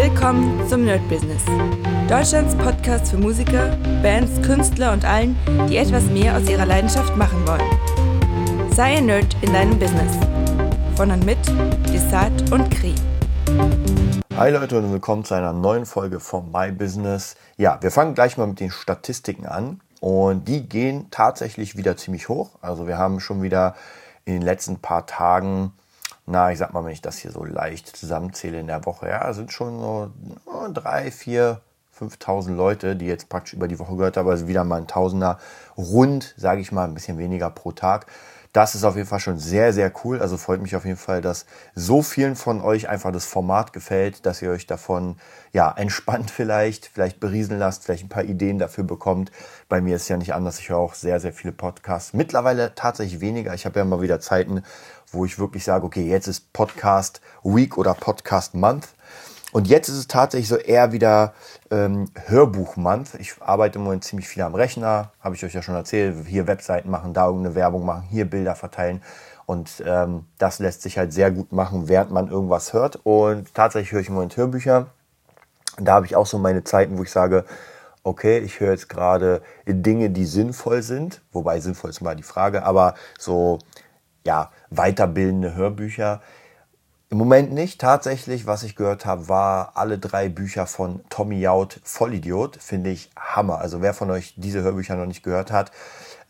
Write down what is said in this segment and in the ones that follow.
Willkommen zum Nerd Business. Deutschlands Podcast für Musiker, Bands, Künstler und allen, die etwas mehr aus ihrer Leidenschaft machen wollen. Sei ein Nerd in deinem Business. Von und mit Desart und Kri. Hi Leute und willkommen zu einer neuen Folge von My Business. Ja, wir fangen gleich mal mit den Statistiken an und die gehen tatsächlich wieder ziemlich hoch. Also wir haben schon wieder in den letzten paar Tagen na, ich sag mal, wenn ich das hier so leicht zusammenzähle in der Woche, ja, sind schon so drei, vier, 5000 Leute, die jetzt praktisch über die Woche gehört haben, also wieder mal ein Tausender rund, sage ich mal, ein bisschen weniger pro Tag. Das ist auf jeden Fall schon sehr, sehr cool. Also freut mich auf jeden Fall, dass so vielen von euch einfach das Format gefällt, dass ihr euch davon ja entspannt vielleicht, vielleicht berieseln lasst, vielleicht ein paar Ideen dafür bekommt. Bei mir ist es ja nicht anders. Ich höre auch sehr, sehr viele Podcasts. Mittlerweile tatsächlich weniger. Ich habe ja mal wieder Zeiten, wo ich wirklich sage, okay, jetzt ist Podcast Week oder Podcast Month. Und jetzt ist es tatsächlich so eher wieder ähm, Hörbuch-Month. Ich arbeite im Moment ziemlich viel am Rechner, habe ich euch ja schon erzählt. Hier Webseiten machen, da irgendeine Werbung machen, hier Bilder verteilen. Und ähm, das lässt sich halt sehr gut machen, während man irgendwas hört. Und tatsächlich höre ich im Moment Hörbücher. Da habe ich auch so meine Zeiten, wo ich sage, okay, ich höre jetzt gerade Dinge, die sinnvoll sind. Wobei sinnvoll ist mal die Frage, aber so, ja, weiterbildende Hörbücher. Im Moment nicht. Tatsächlich, was ich gehört habe, war alle drei Bücher von Tommy Jaud Vollidiot. Finde ich Hammer. Also wer von euch diese Hörbücher noch nicht gehört hat,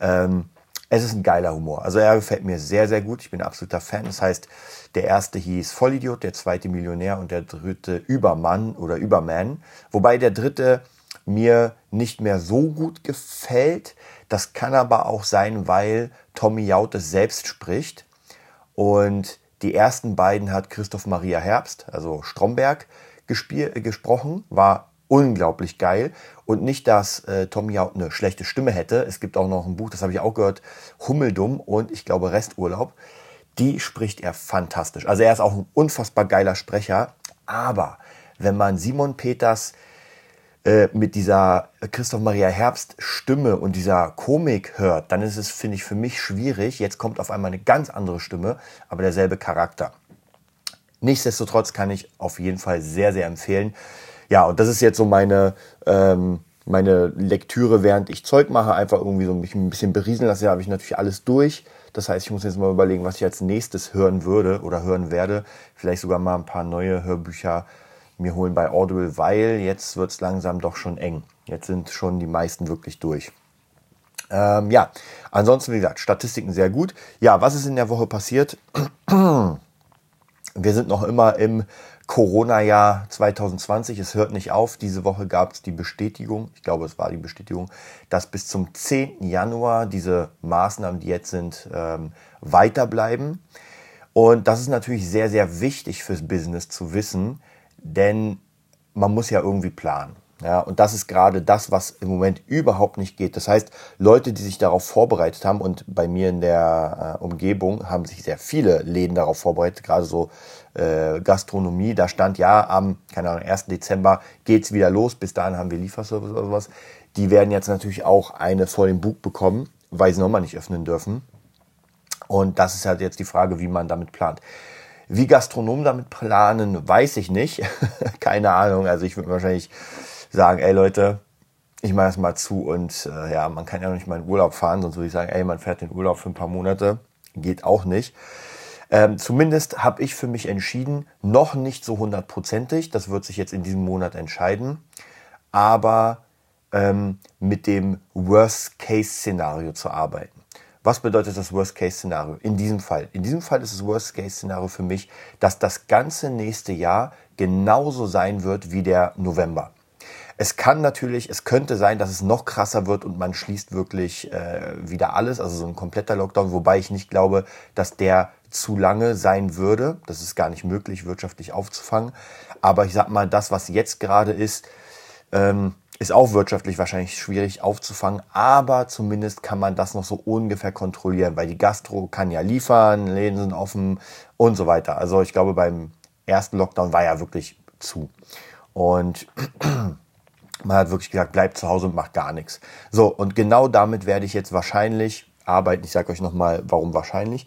ähm, es ist ein geiler Humor. Also er gefällt mir sehr, sehr gut. Ich bin absoluter Fan. Das heißt, der erste hieß Vollidiot, der zweite Millionär und der dritte Übermann oder Überman. Wobei der dritte mir nicht mehr so gut gefällt. Das kann aber auch sein, weil Tommy Jaud es selbst spricht. Und die ersten beiden hat Christoph Maria Herbst, also Stromberg, äh, gesprochen, war unglaublich geil. Und nicht, dass äh, Tommy Jaud eine schlechte Stimme hätte. Es gibt auch noch ein Buch, das habe ich auch gehört, Hummeldumm und ich glaube Resturlaub. Die spricht er fantastisch. Also er ist auch ein unfassbar geiler Sprecher. Aber wenn man Simon Peters äh, mit dieser Christoph Maria Herbst Stimme und dieser Komik hört, dann ist es, finde ich, für mich schwierig. Jetzt kommt auf einmal eine ganz andere Stimme, aber derselbe Charakter. Nichtsdestotrotz kann ich auf jeden Fall sehr, sehr empfehlen. Ja, und das ist jetzt so meine, ähm, meine Lektüre, während ich Zeug mache, einfach irgendwie so mich ein bisschen berieseln lasse. Da habe ich natürlich alles durch. Das heißt, ich muss jetzt mal überlegen, was ich als nächstes hören würde oder hören werde. Vielleicht sogar mal ein paar neue Hörbücher mir holen bei Audible, weil jetzt wird es langsam doch schon eng. Jetzt sind schon die meisten wirklich durch. Ähm, ja, ansonsten, wie gesagt, Statistiken sehr gut. Ja, was ist in der Woche passiert? Wir sind noch immer im Corona-Jahr 2020. Es hört nicht auf. Diese Woche gab es die Bestätigung, ich glaube, es war die Bestätigung, dass bis zum 10. Januar diese Maßnahmen, die jetzt sind, ähm, weiterbleiben. Und das ist natürlich sehr, sehr wichtig fürs Business zu wissen, denn man muss ja irgendwie planen. Ja, und das ist gerade das, was im Moment überhaupt nicht geht. Das heißt, Leute, die sich darauf vorbereitet haben, und bei mir in der äh, Umgebung haben sich sehr viele Läden darauf vorbereitet, gerade so äh, Gastronomie, da stand ja am, keine Ahnung, 1. Dezember geht's wieder los, bis dahin haben wir Lieferservice oder sowas. Die werden jetzt natürlich auch eine vor dem Bug bekommen, weil sie nochmal nicht öffnen dürfen. Und das ist halt jetzt die Frage, wie man damit plant. Wie Gastronomen damit planen, weiß ich nicht. Keine Ahnung. Also ich würde wahrscheinlich sagen, ey Leute, ich mache das mal zu und äh, ja, man kann ja noch nicht mal in Urlaub fahren, sonst würde ich sagen, ey, man fährt in Urlaub für ein paar Monate. Geht auch nicht. Ähm, zumindest habe ich für mich entschieden, noch nicht so hundertprozentig, das wird sich jetzt in diesem Monat entscheiden, aber ähm, mit dem Worst-Case-Szenario zu arbeiten. Was bedeutet das Worst-Case-Szenario? In diesem Fall. In diesem Fall ist das Worst-Case-Szenario für mich, dass das ganze nächste Jahr genauso sein wird wie der November. Es kann natürlich, es könnte sein, dass es noch krasser wird und man schließt wirklich äh, wieder alles, also so ein kompletter Lockdown, wobei ich nicht glaube, dass der zu lange sein würde. Das ist gar nicht möglich, wirtschaftlich aufzufangen. Aber ich sag mal, das, was jetzt gerade ist, ähm, ist auch wirtschaftlich wahrscheinlich schwierig aufzufangen, aber zumindest kann man das noch so ungefähr kontrollieren, weil die Gastro kann ja liefern, Läden sind offen und so weiter. Also ich glaube, beim ersten Lockdown war ja wirklich zu. Und man hat wirklich gesagt, bleibt zu Hause und macht gar nichts. So, und genau damit werde ich jetzt wahrscheinlich arbeiten. Ich sage euch nochmal, warum wahrscheinlich.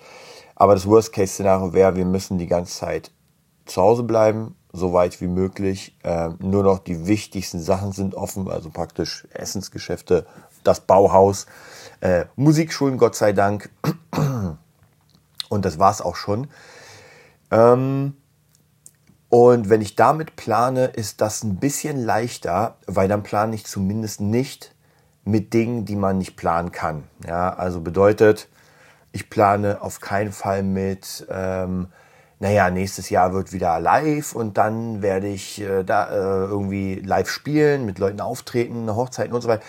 Aber das Worst-Case-Szenario wäre, wir müssen die ganze Zeit zu Hause bleiben, so weit wie möglich. Äh, nur noch die wichtigsten Sachen sind offen, also praktisch Essensgeschäfte, das Bauhaus, äh, Musikschulen, Gott sei Dank. Und das war es auch schon. Ähm, und wenn ich damit plane, ist das ein bisschen leichter, weil dann plane ich zumindest nicht mit Dingen, die man nicht planen kann. Ja, also bedeutet, ich plane auf keinen Fall mit, ähm, naja, nächstes Jahr wird wieder live und dann werde ich äh, da äh, irgendwie live spielen, mit Leuten auftreten, Hochzeiten und so weiter.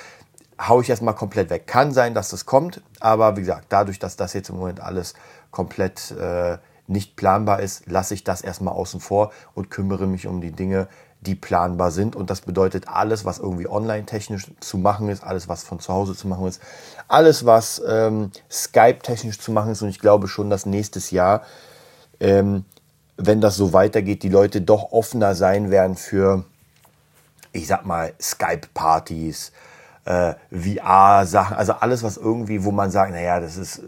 Hau ich erstmal komplett weg. Kann sein, dass das kommt, aber wie gesagt, dadurch, dass das jetzt im Moment alles komplett äh, nicht planbar ist, lasse ich das erstmal außen vor und kümmere mich um die Dinge, die planbar sind. Und das bedeutet alles, was irgendwie online-technisch zu machen ist, alles, was von zu Hause zu machen ist, alles, was ähm, Skype-technisch zu machen ist. Und ich glaube schon, dass nächstes Jahr, ähm, wenn das so weitergeht, die Leute doch offener sein werden für, ich sag mal, Skype-Partys, äh, VR-Sachen, also alles, was irgendwie, wo man sagt, naja, das ist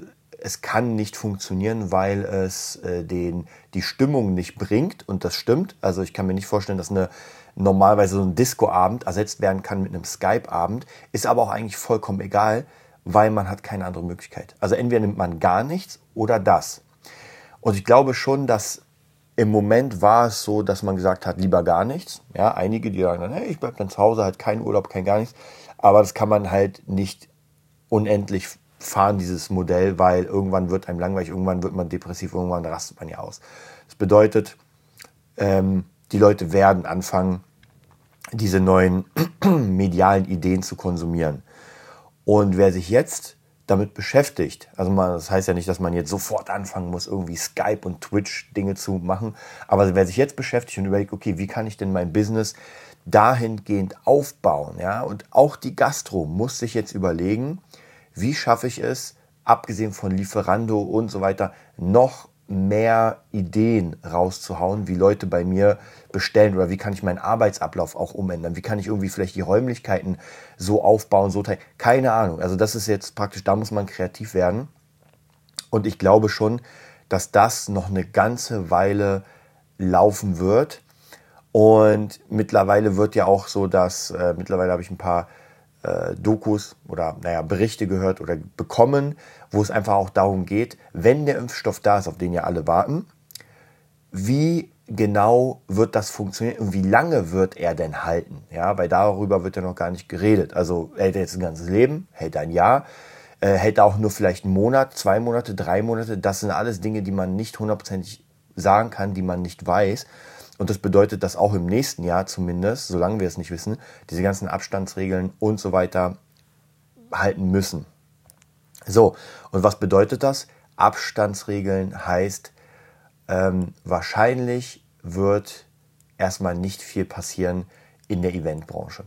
es kann nicht funktionieren, weil es äh, den, die Stimmung nicht bringt. Und das stimmt. Also ich kann mir nicht vorstellen, dass eine normalerweise so ein Disco-Abend ersetzt werden kann mit einem Skype-Abend. Ist aber auch eigentlich vollkommen egal, weil man hat keine andere Möglichkeit. Also entweder nimmt man gar nichts oder das. Und ich glaube schon, dass im Moment war es so, dass man gesagt hat, lieber gar nichts. Ja, einige, die sagen dann, hey, ich bleibe dann zu Hause, halt kein Urlaub, kein gar nichts. Aber das kann man halt nicht unendlich fahren dieses Modell, weil irgendwann wird einem langweilig, irgendwann wird man depressiv, irgendwann rastet man ja aus. Das bedeutet, ähm, die Leute werden anfangen, diese neuen medialen Ideen zu konsumieren. Und wer sich jetzt damit beschäftigt, also man, das heißt ja nicht, dass man jetzt sofort anfangen muss, irgendwie Skype und Twitch Dinge zu machen, aber wer sich jetzt beschäftigt und überlegt, okay, wie kann ich denn mein Business dahingehend aufbauen, ja, und auch die Gastro muss sich jetzt überlegen, wie schaffe ich es, abgesehen von Lieferando und so weiter, noch mehr Ideen rauszuhauen, wie Leute bei mir bestellen oder wie kann ich meinen Arbeitsablauf auch umändern, wie kann ich irgendwie vielleicht die Räumlichkeiten so aufbauen, so teilen, keine Ahnung. Also das ist jetzt praktisch, da muss man kreativ werden. Und ich glaube schon, dass das noch eine ganze Weile laufen wird. Und mittlerweile wird ja auch so, dass äh, mittlerweile habe ich ein paar äh, Dokus oder naja, Berichte gehört oder bekommen, wo es einfach auch darum geht, wenn der Impfstoff da ist, auf den ja alle warten, wie genau wird das funktionieren und wie lange wird er denn halten? Ja, weil darüber wird ja noch gar nicht geredet. Also hält er jetzt ein ganzes Leben, hält er ein Jahr, äh, hält er auch nur vielleicht einen Monat, zwei Monate, drei Monate. Das sind alles Dinge, die man nicht hundertprozentig sagen kann, die man nicht weiß. Und das bedeutet, dass auch im nächsten Jahr zumindest, solange wir es nicht wissen, diese ganzen Abstandsregeln und so weiter halten müssen. So, und was bedeutet das? Abstandsregeln heißt, ähm, wahrscheinlich wird erstmal nicht viel passieren in der Eventbranche.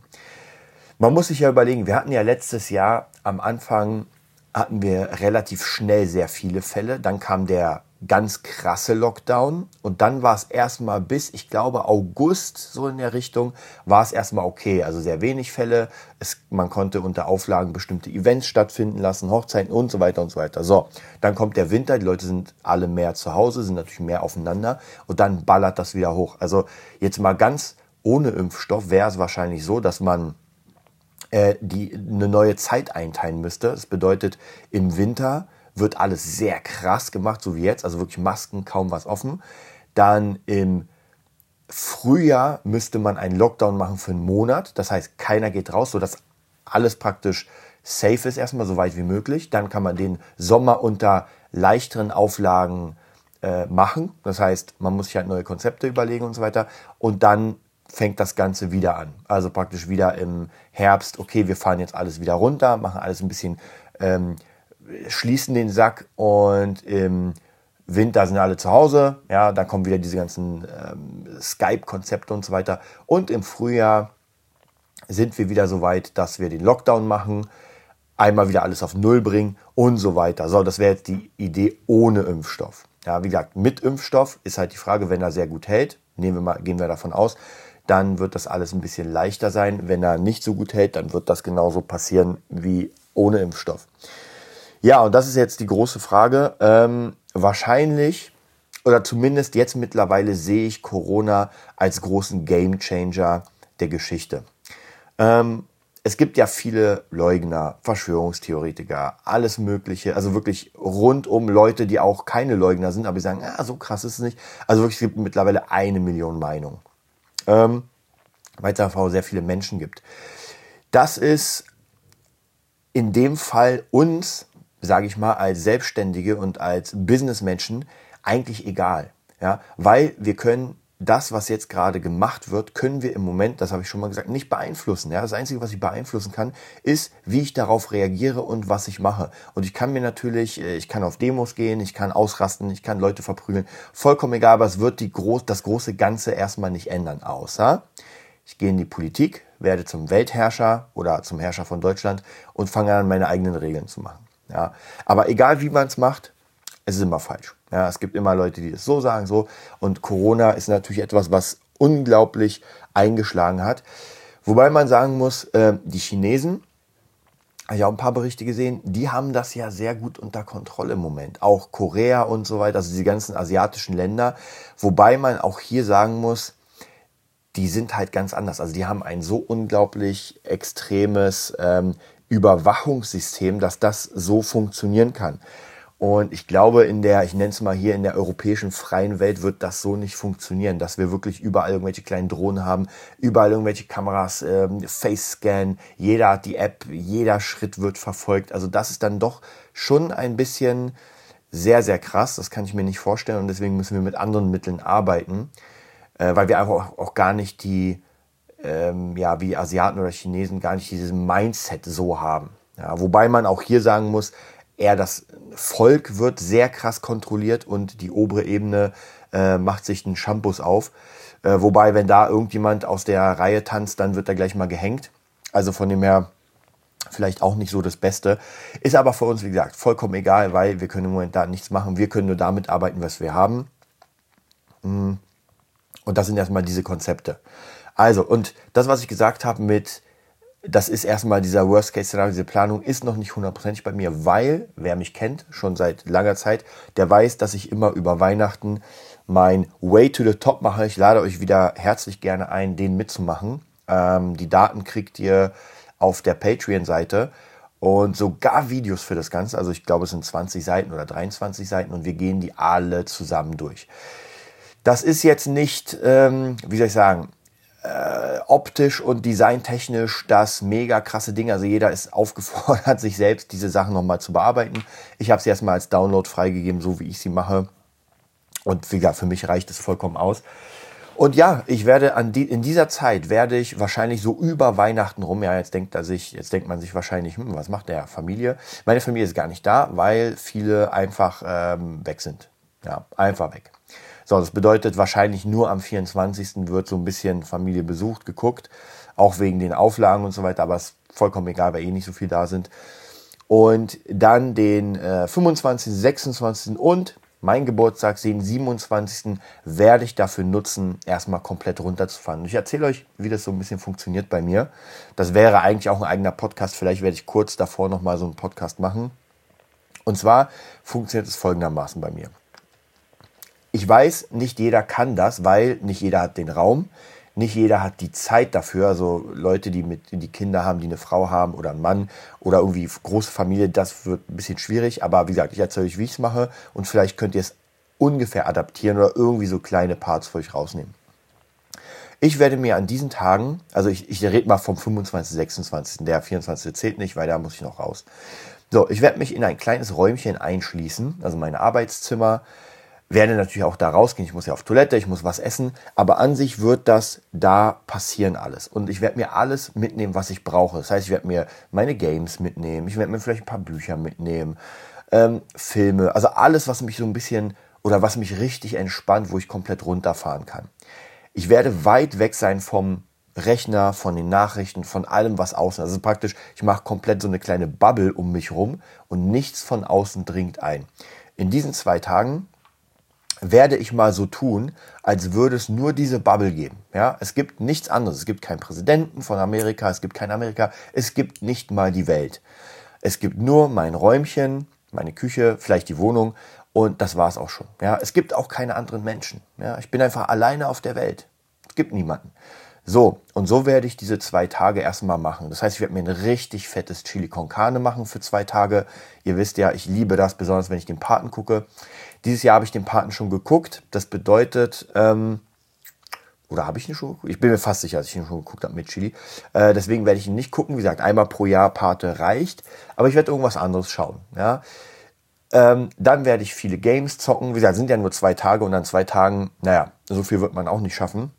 Man muss sich ja überlegen, wir hatten ja letztes Jahr am Anfang hatten wir relativ schnell sehr viele Fälle. Dann kam der ganz krasse Lockdown. Und dann war es erstmal bis, ich glaube, August, so in der Richtung, war es erstmal okay. Also sehr wenig Fälle. Es, man konnte unter Auflagen bestimmte Events stattfinden lassen, Hochzeiten und so weiter und so weiter. So, dann kommt der Winter, die Leute sind alle mehr zu Hause, sind natürlich mehr aufeinander und dann ballert das wieder hoch. Also jetzt mal ganz ohne Impfstoff wäre es wahrscheinlich so, dass man äh, die eine neue Zeit einteilen müsste. Das bedeutet, im Winter wird alles sehr krass gemacht, so wie jetzt, also wirklich Masken, kaum was offen. Dann im Frühjahr müsste man einen Lockdown machen für einen Monat. Das heißt, keiner geht raus, sodass alles praktisch safe ist, erstmal so weit wie möglich. Dann kann man den Sommer unter leichteren Auflagen äh, machen. Das heißt, man muss sich halt neue Konzepte überlegen und so weiter. Und dann fängt das Ganze wieder an. Also praktisch wieder im Herbst, okay, wir fahren jetzt alles wieder runter, machen alles ein bisschen ähm, schließen den Sack und im Winter sind alle zu Hause. Ja, dann kommen wieder diese ganzen ähm, Skype-Konzepte und so weiter. Und im Frühjahr sind wir wieder so weit, dass wir den Lockdown machen, einmal wieder alles auf Null bringen und so weiter. So, das wäre jetzt die Idee ohne Impfstoff. Ja, wie gesagt, mit Impfstoff ist halt die Frage, wenn er sehr gut hält, nehmen wir mal, gehen wir davon aus, dann wird das alles ein bisschen leichter sein. Wenn er nicht so gut hält, dann wird das genauso passieren wie ohne Impfstoff. Ja, und das ist jetzt die große Frage. Ähm, wahrscheinlich oder zumindest jetzt mittlerweile sehe ich Corona als großen Gamechanger der Geschichte. Ähm, es gibt ja viele Leugner, Verschwörungstheoretiker, alles Mögliche, also wirklich rundum Leute, die auch keine Leugner sind, aber die sagen, ah, so krass ist es nicht. Also wirklich, es gibt mittlerweile eine Million Meinungen. Ähm, weil es einfach sehr viele Menschen gibt. Das ist in dem Fall uns, sage ich mal, als Selbstständige und als Businessmenschen eigentlich egal. Ja, weil wir können das, was jetzt gerade gemacht wird, können wir im Moment, das habe ich schon mal gesagt, nicht beeinflussen. Ja? Das Einzige, was ich beeinflussen kann, ist, wie ich darauf reagiere und was ich mache. Und ich kann mir natürlich, äh, ich kann auf Demos gehen, ich kann ausrasten, ich kann Leute verprügeln. Vollkommen egal, aber es wird die groß, das große Ganze erstmal nicht ändern, außer ich gehe in die Politik, werde zum Weltherrscher oder zum Herrscher von Deutschland und fange an, meine eigenen Regeln zu machen. Ja? Aber egal, wie man es macht, es ist immer falsch. Ja, es gibt immer Leute, die das so sagen, so. Und Corona ist natürlich etwas, was unglaublich eingeschlagen hat. Wobei man sagen muss, äh, die Chinesen, habe ich auch ein paar Berichte gesehen, die haben das ja sehr gut unter Kontrolle im Moment. Auch Korea und so weiter, also die ganzen asiatischen Länder. Wobei man auch hier sagen muss, die sind halt ganz anders. Also die haben ein so unglaublich extremes ähm, Überwachungssystem, dass das so funktionieren kann. Und ich glaube, in der, ich nenne es mal hier, in der europäischen freien Welt wird das so nicht funktionieren, dass wir wirklich überall irgendwelche kleinen Drohnen haben, überall irgendwelche Kameras, ähm, Face-Scan, jeder hat die App, jeder Schritt wird verfolgt. Also das ist dann doch schon ein bisschen sehr, sehr krass. Das kann ich mir nicht vorstellen und deswegen müssen wir mit anderen Mitteln arbeiten, äh, weil wir einfach auch, auch gar nicht die, ähm, ja, wie Asiaten oder Chinesen gar nicht dieses Mindset so haben. Ja, wobei man auch hier sagen muss, eher das Volk wird sehr krass kontrolliert und die obere Ebene äh, macht sich einen Shampoos auf. Äh, wobei, wenn da irgendjemand aus der Reihe tanzt, dann wird er gleich mal gehängt. Also von dem her vielleicht auch nicht so das Beste. Ist aber für uns, wie gesagt, vollkommen egal, weil wir können im Moment da nichts machen. Wir können nur damit arbeiten, was wir haben. Mm. Und das sind erstmal diese Konzepte. Also, und das, was ich gesagt habe mit das ist erstmal dieser Worst-Case-Szenario, diese Planung ist noch nicht hundertprozentig bei mir, weil, wer mich kennt, schon seit langer Zeit, der weiß, dass ich immer über Weihnachten mein Way to the Top mache. Ich lade euch wieder herzlich gerne ein, den mitzumachen. Ähm, die Daten kriegt ihr auf der Patreon-Seite und sogar Videos für das Ganze. Also ich glaube, es sind 20 Seiten oder 23 Seiten und wir gehen die alle zusammen durch. Das ist jetzt nicht, ähm, wie soll ich sagen, äh, optisch und designtechnisch das mega krasse Ding. Also jeder ist aufgefordert, sich selbst diese Sachen nochmal zu bearbeiten. Ich habe sie erstmal als Download freigegeben, so wie ich sie mache. Und wie gesagt, für mich reicht es vollkommen aus. Und ja, ich werde an die, in dieser Zeit werde ich wahrscheinlich so über Weihnachten rum, ja, jetzt denkt er sich, jetzt denkt man sich wahrscheinlich, hm, was macht der Familie? Meine Familie ist gar nicht da, weil viele einfach ähm, weg sind. Ja, einfach weg. So, das bedeutet wahrscheinlich nur am 24. wird so ein bisschen Familie besucht, geguckt, auch wegen den Auflagen und so weiter, aber es ist vollkommen egal, weil eh nicht so viel da sind. Und dann den äh, 25., 26. und mein Geburtstag, den 27. werde ich dafür nutzen, erstmal komplett runterzufahren. Ich erzähle euch, wie das so ein bisschen funktioniert bei mir. Das wäre eigentlich auch ein eigener Podcast. Vielleicht werde ich kurz davor nochmal so einen Podcast machen. Und zwar funktioniert es folgendermaßen bei mir. Ich weiß, nicht jeder kann das, weil nicht jeder hat den Raum, nicht jeder hat die Zeit dafür. Also Leute, die mit die Kinder haben, die eine Frau haben oder einen Mann oder irgendwie große Familie, das wird ein bisschen schwierig. Aber wie gesagt, ich erzähle euch, wie ich es mache und vielleicht könnt ihr es ungefähr adaptieren oder irgendwie so kleine Parts für euch rausnehmen. Ich werde mir an diesen Tagen, also ich, ich rede mal vom 25., 26., der 24. zählt nicht, weil da muss ich noch raus. So, ich werde mich in ein kleines Räumchen einschließen, also mein Arbeitszimmer, werde natürlich auch da rausgehen. Ich muss ja auf Toilette, ich muss was essen. Aber an sich wird das da passieren alles. Und ich werde mir alles mitnehmen, was ich brauche. Das heißt, ich werde mir meine Games mitnehmen. Ich werde mir vielleicht ein paar Bücher mitnehmen. Ähm, Filme. Also alles, was mich so ein bisschen oder was mich richtig entspannt, wo ich komplett runterfahren kann. Ich werde weit weg sein vom Rechner, von den Nachrichten, von allem, was außen. Also praktisch, ich mache komplett so eine kleine Bubble um mich rum und nichts von außen dringt ein. In diesen zwei Tagen werde ich mal so tun, als würde es nur diese Bubble geben. Ja, es gibt nichts anderes. Es gibt keinen Präsidenten von Amerika, es gibt kein Amerika, es gibt nicht mal die Welt. Es gibt nur mein Räumchen, meine Küche, vielleicht die Wohnung Und das war es auch schon. Ja, es gibt auch keine anderen Menschen. Ja, ich bin einfach alleine auf der Welt. Es gibt niemanden. So, und so werde ich diese zwei Tage erstmal machen. Das heißt, ich werde mir ein richtig fettes Chili con Carne machen für zwei Tage. Ihr wisst ja, ich liebe das, besonders wenn ich den Paten gucke. Dieses Jahr habe ich den Paten schon geguckt. Das bedeutet, ähm, oder habe ich ihn schon geguckt? Ich bin mir fast sicher, dass ich ihn schon geguckt habe mit Chili. Äh, deswegen werde ich ihn nicht gucken. Wie gesagt, einmal pro Jahr Pate reicht. Aber ich werde irgendwas anderes schauen. Ja. Ähm, dann werde ich viele Games zocken. Wie gesagt, sind ja nur zwei Tage und an zwei Tagen, naja, so viel wird man auch nicht schaffen.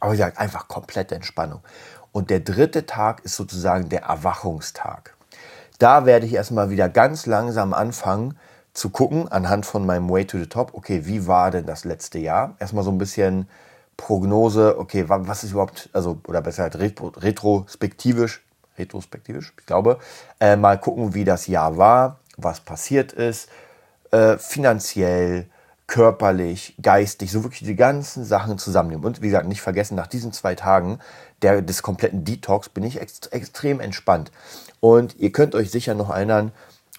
Aber wie gesagt, einfach komplette Entspannung. Und der dritte Tag ist sozusagen der Erwachungstag. Da werde ich erstmal wieder ganz langsam anfangen zu gucken, anhand von meinem Way to the Top, okay, wie war denn das letzte Jahr? Erstmal so ein bisschen Prognose, okay, was ist überhaupt, also, oder besser halt retrospektivisch, retrospektivisch, ich glaube, äh, mal gucken, wie das Jahr war, was passiert ist, äh, finanziell, körperlich, geistig, so wirklich die ganzen Sachen zusammennehmen. Und wie gesagt, nicht vergessen, nach diesen zwei Tagen der, des kompletten Detox bin ich ext extrem entspannt. Und ihr könnt euch sicher noch erinnern,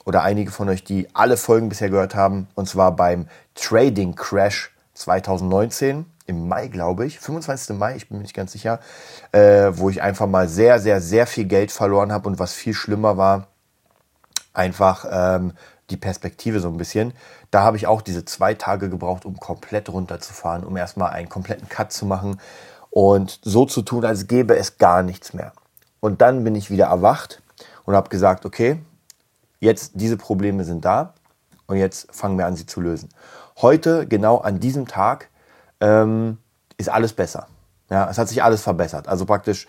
oder einige von euch, die alle Folgen bisher gehört haben, und zwar beim Trading Crash 2019 im Mai, glaube ich, 25. Mai, ich bin mir nicht ganz sicher, äh, wo ich einfach mal sehr, sehr, sehr viel Geld verloren habe und was viel schlimmer war, einfach ähm, die Perspektive so ein bisschen. Da habe ich auch diese zwei Tage gebraucht, um komplett runterzufahren, um erstmal einen kompletten Cut zu machen und so zu tun, als gäbe es gar nichts mehr. Und dann bin ich wieder erwacht und habe gesagt, okay, jetzt diese Probleme sind da und jetzt fangen wir an, sie zu lösen. Heute, genau an diesem Tag, ähm, ist alles besser. Ja, es hat sich alles verbessert. Also praktisch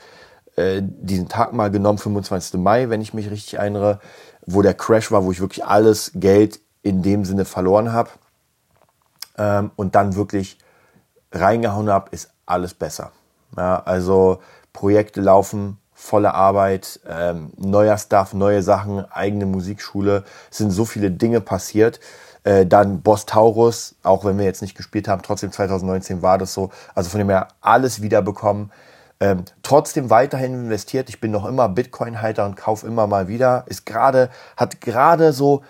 äh, diesen Tag mal genommen, 25. Mai, wenn ich mich richtig erinnere, wo der Crash war, wo ich wirklich alles Geld in dem Sinne verloren habe ähm, und dann wirklich reingehauen habe, ist alles besser. Ja, also Projekte laufen, volle Arbeit, ähm, neuer Stuff, neue Sachen, eigene Musikschule, es sind so viele Dinge passiert. Äh, dann Boss Taurus, auch wenn wir jetzt nicht gespielt haben, trotzdem 2019 war das so. Also von dem her alles wiederbekommen. Ähm, trotzdem weiterhin investiert. Ich bin noch immer Bitcoin-Halter und kaufe immer mal wieder. Ist gerade, hat gerade so,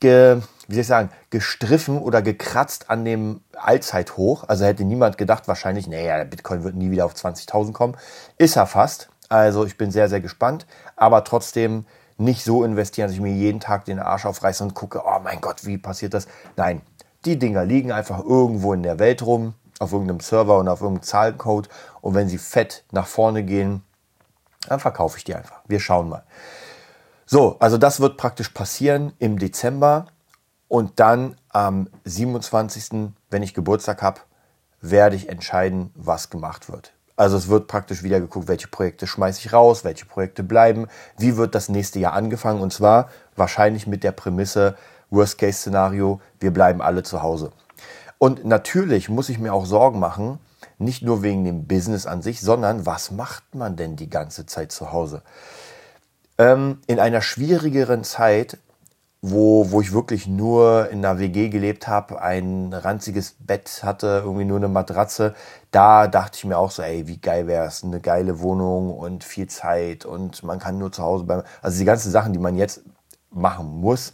ge, wie soll ich sagen, gestriffen oder gekratzt an dem Allzeithoch. Also hätte niemand gedacht, wahrscheinlich, naja, Bitcoin wird nie wieder auf 20.000 kommen. Ist er fast. Also ich bin sehr, sehr gespannt. Aber trotzdem nicht so investieren, dass ich mir jeden Tag den Arsch aufreiße und gucke, oh mein Gott, wie passiert das? Nein, die Dinger liegen einfach irgendwo in der Welt rum auf irgendeinem Server und auf irgendeinem Zahlencode. Und wenn sie fett nach vorne gehen, dann verkaufe ich die einfach. Wir schauen mal. So, also das wird praktisch passieren im Dezember. Und dann am 27., wenn ich Geburtstag habe, werde ich entscheiden, was gemacht wird. Also es wird praktisch wieder geguckt, welche Projekte schmeiße ich raus, welche Projekte bleiben, wie wird das nächste Jahr angefangen. Und zwar wahrscheinlich mit der Prämisse, Worst-Case-Szenario, wir bleiben alle zu Hause. Und natürlich muss ich mir auch Sorgen machen, nicht nur wegen dem Business an sich, sondern was macht man denn die ganze Zeit zu Hause? Ähm, in einer schwierigeren Zeit, wo, wo ich wirklich nur in einer WG gelebt habe, ein ranziges Bett hatte, irgendwie nur eine Matratze, da dachte ich mir auch so, ey, wie geil wäre es, eine geile Wohnung und viel Zeit und man kann nur zu Hause bleiben. Also die ganzen Sachen, die man jetzt machen muss.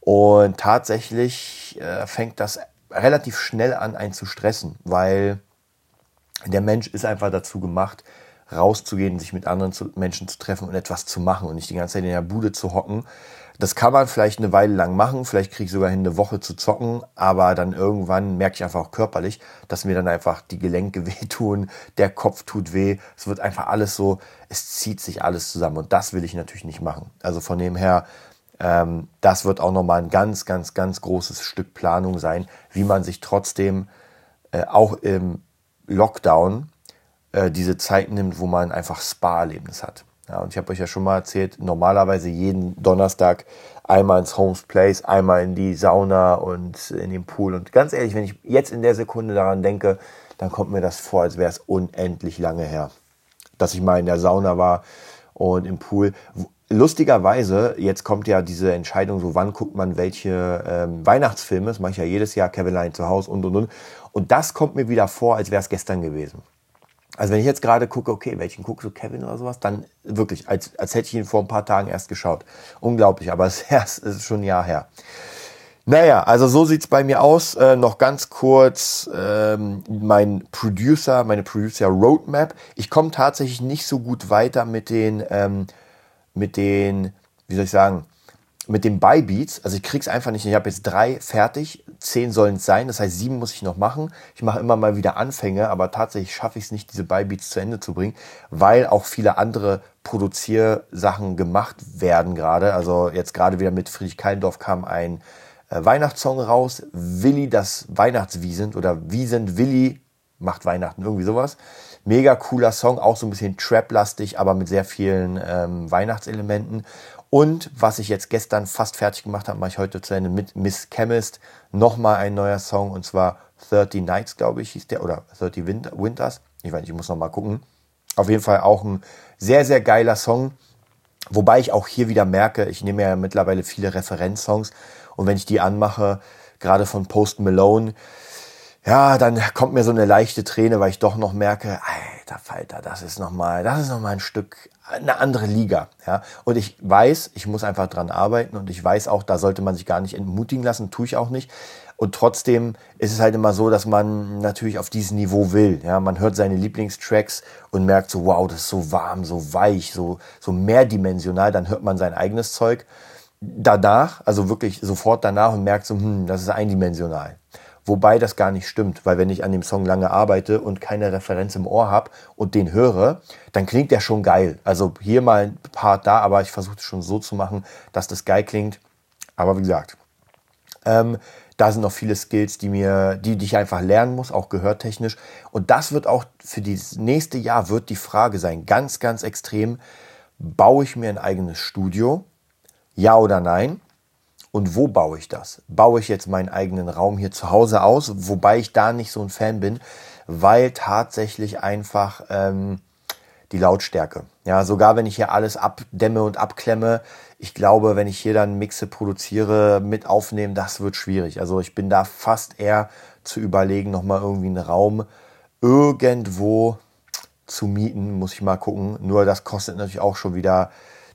Und tatsächlich äh, fängt das relativ schnell an, einen zu stressen, weil der Mensch ist einfach dazu gemacht, rauszugehen, sich mit anderen zu, Menschen zu treffen und etwas zu machen und nicht die ganze Zeit in der Bude zu hocken. Das kann man vielleicht eine Weile lang machen, vielleicht kriege ich sogar hin, eine Woche zu zocken, aber dann irgendwann merke ich einfach auch körperlich, dass mir dann einfach die Gelenke wehtun, der Kopf tut weh, es wird einfach alles so, es zieht sich alles zusammen und das will ich natürlich nicht machen. Also von dem her ähm, das wird auch nochmal ein ganz, ganz, ganz großes Stück Planung sein, wie man sich trotzdem äh, auch im Lockdown äh, diese Zeit nimmt, wo man einfach Spa-Erlebnis hat. Ja, und ich habe euch ja schon mal erzählt, normalerweise jeden Donnerstag einmal ins Homes Place, einmal in die Sauna und in den Pool. Und ganz ehrlich, wenn ich jetzt in der Sekunde daran denke, dann kommt mir das vor, als wäre es unendlich lange her, dass ich mal in der Sauna war und im Pool lustigerweise, jetzt kommt ja diese Entscheidung, so wann guckt man welche ähm, Weihnachtsfilme, das mache ich ja jedes Jahr, Kevin Line zu Hause und und und. Und das kommt mir wieder vor, als wäre es gestern gewesen. Also wenn ich jetzt gerade gucke, okay, welchen guckst du, Kevin oder sowas, dann wirklich, als, als hätte ich ihn vor ein paar Tagen erst geschaut. Unglaublich, aber es ist schon ein Jahr her. Naja, also so sieht's bei mir aus. Äh, noch ganz kurz ähm, mein Producer, meine Producer Roadmap. Ich komme tatsächlich nicht so gut weiter mit den, ähm, mit den, wie soll ich sagen, mit den Bybeats. Also ich krieg's einfach nicht. Ich habe jetzt drei fertig, zehn sollen es sein. Das heißt, sieben muss ich noch machen. Ich mache immer mal wieder Anfänge, aber tatsächlich schaffe ich es nicht, diese Bybeats zu Ende zu bringen, weil auch viele andere Produziersachen gemacht werden gerade. Also jetzt gerade wieder mit Friedrich Kallendorf kam ein äh, Weihnachtssong raus. Willi das Weihnachtswiesent oder Wiesent Willi macht Weihnachten, irgendwie sowas. Mega cooler Song, auch so ein bisschen Trap-lastig, aber mit sehr vielen ähm, Weihnachtselementen. Und was ich jetzt gestern fast fertig gemacht habe, mache ich heute zu Ende mit Miss Chemist. Nochmal ein neuer Song und zwar 30 Nights, glaube ich, hieß der, oder 30 Winter, Winters. Ich weiß nicht, ich muss nochmal gucken. Auf jeden Fall auch ein sehr, sehr geiler Song. Wobei ich auch hier wieder merke, ich nehme ja mittlerweile viele Referenzsongs und wenn ich die anmache, gerade von Post Malone, ja, dann kommt mir so eine leichte Träne, weil ich doch noch merke, alter Falter, das ist nochmal, das ist nochmal ein Stück, eine andere Liga, ja. Und ich weiß, ich muss einfach dran arbeiten und ich weiß auch, da sollte man sich gar nicht entmutigen lassen, tue ich auch nicht. Und trotzdem ist es halt immer so, dass man natürlich auf dieses Niveau will. Ja, man hört seine Lieblingstracks und merkt so, wow, das ist so warm, so weich, so, so mehrdimensional. Dann hört man sein eigenes Zeug danach, also wirklich sofort danach und merkt so, hm, das ist eindimensional. Wobei das gar nicht stimmt, weil wenn ich an dem Song lange arbeite und keine Referenz im Ohr habe und den höre, dann klingt der schon geil. Also hier mal ein Part da, aber ich versuche es schon so zu machen, dass das geil klingt. Aber wie gesagt, ähm, da sind noch viele Skills, die mir, die, die ich einfach lernen muss, auch gehörtechnisch. Und das wird auch für das nächste Jahr wird die Frage sein, ganz, ganz extrem, baue ich mir ein eigenes Studio? Ja oder nein? Und wo baue ich das? Baue ich jetzt meinen eigenen Raum hier zu Hause aus, wobei ich da nicht so ein Fan bin, weil tatsächlich einfach ähm, die Lautstärke. Ja, sogar wenn ich hier alles abdämme und abklemme, ich glaube, wenn ich hier dann Mixe produziere, mit aufnehmen, das wird schwierig. Also ich bin da fast eher zu überlegen, nochmal irgendwie einen Raum irgendwo zu mieten, muss ich mal gucken. Nur das kostet natürlich auch schon wieder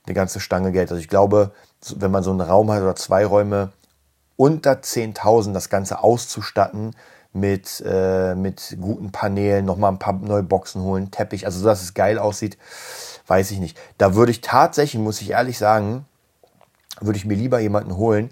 eine ganze Stange Geld. Also ich glaube, wenn man so einen Raum hat oder zwei Räume, unter 10.000 das Ganze auszustatten mit, äh, mit guten Paneelen, nochmal ein paar neue Boxen holen, Teppich, also so, dass es geil aussieht, weiß ich nicht. Da würde ich tatsächlich, muss ich ehrlich sagen, würde ich mir lieber jemanden holen,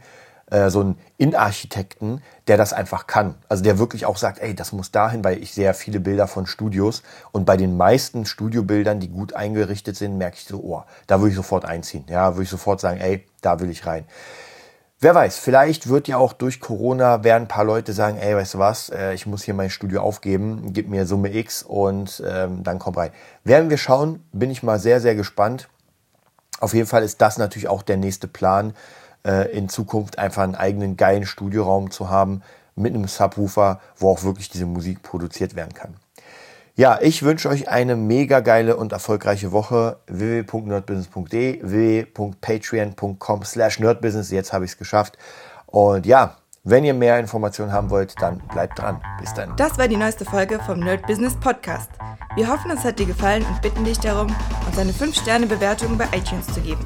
äh, so einen Innenarchitekten, der das einfach kann. Also der wirklich auch sagt, ey, das muss dahin, weil ich sehe ja viele Bilder von Studios und bei den meisten Studiobildern, die gut eingerichtet sind, merke ich so, oh, da würde ich sofort einziehen. Ja, würde ich sofort sagen, ey, da will ich rein. Wer weiß, vielleicht wird ja auch durch Corona werden ein paar Leute sagen, ey, weißt du was, äh, ich muss hier mein Studio aufgeben, gib mir Summe X und ähm, dann komm rein. Werden wir schauen, bin ich mal sehr, sehr gespannt. Auf jeden Fall ist das natürlich auch der nächste Plan, äh, in Zukunft einfach einen eigenen geilen Studioraum zu haben mit einem Subwoofer, wo auch wirklich diese Musik produziert werden kann. Ja, ich wünsche euch eine mega geile und erfolgreiche Woche. www.nerdbusiness.de, www.patreon.com slash nerdbusiness. Jetzt habe ich es geschafft. Und ja, wenn ihr mehr Informationen haben wollt, dann bleibt dran. Bis dann. Das war die neueste Folge vom Nerd Business Podcast. Wir hoffen, es hat dir gefallen und bitten dich darum, uns eine 5-Sterne-Bewertung bei iTunes zu geben.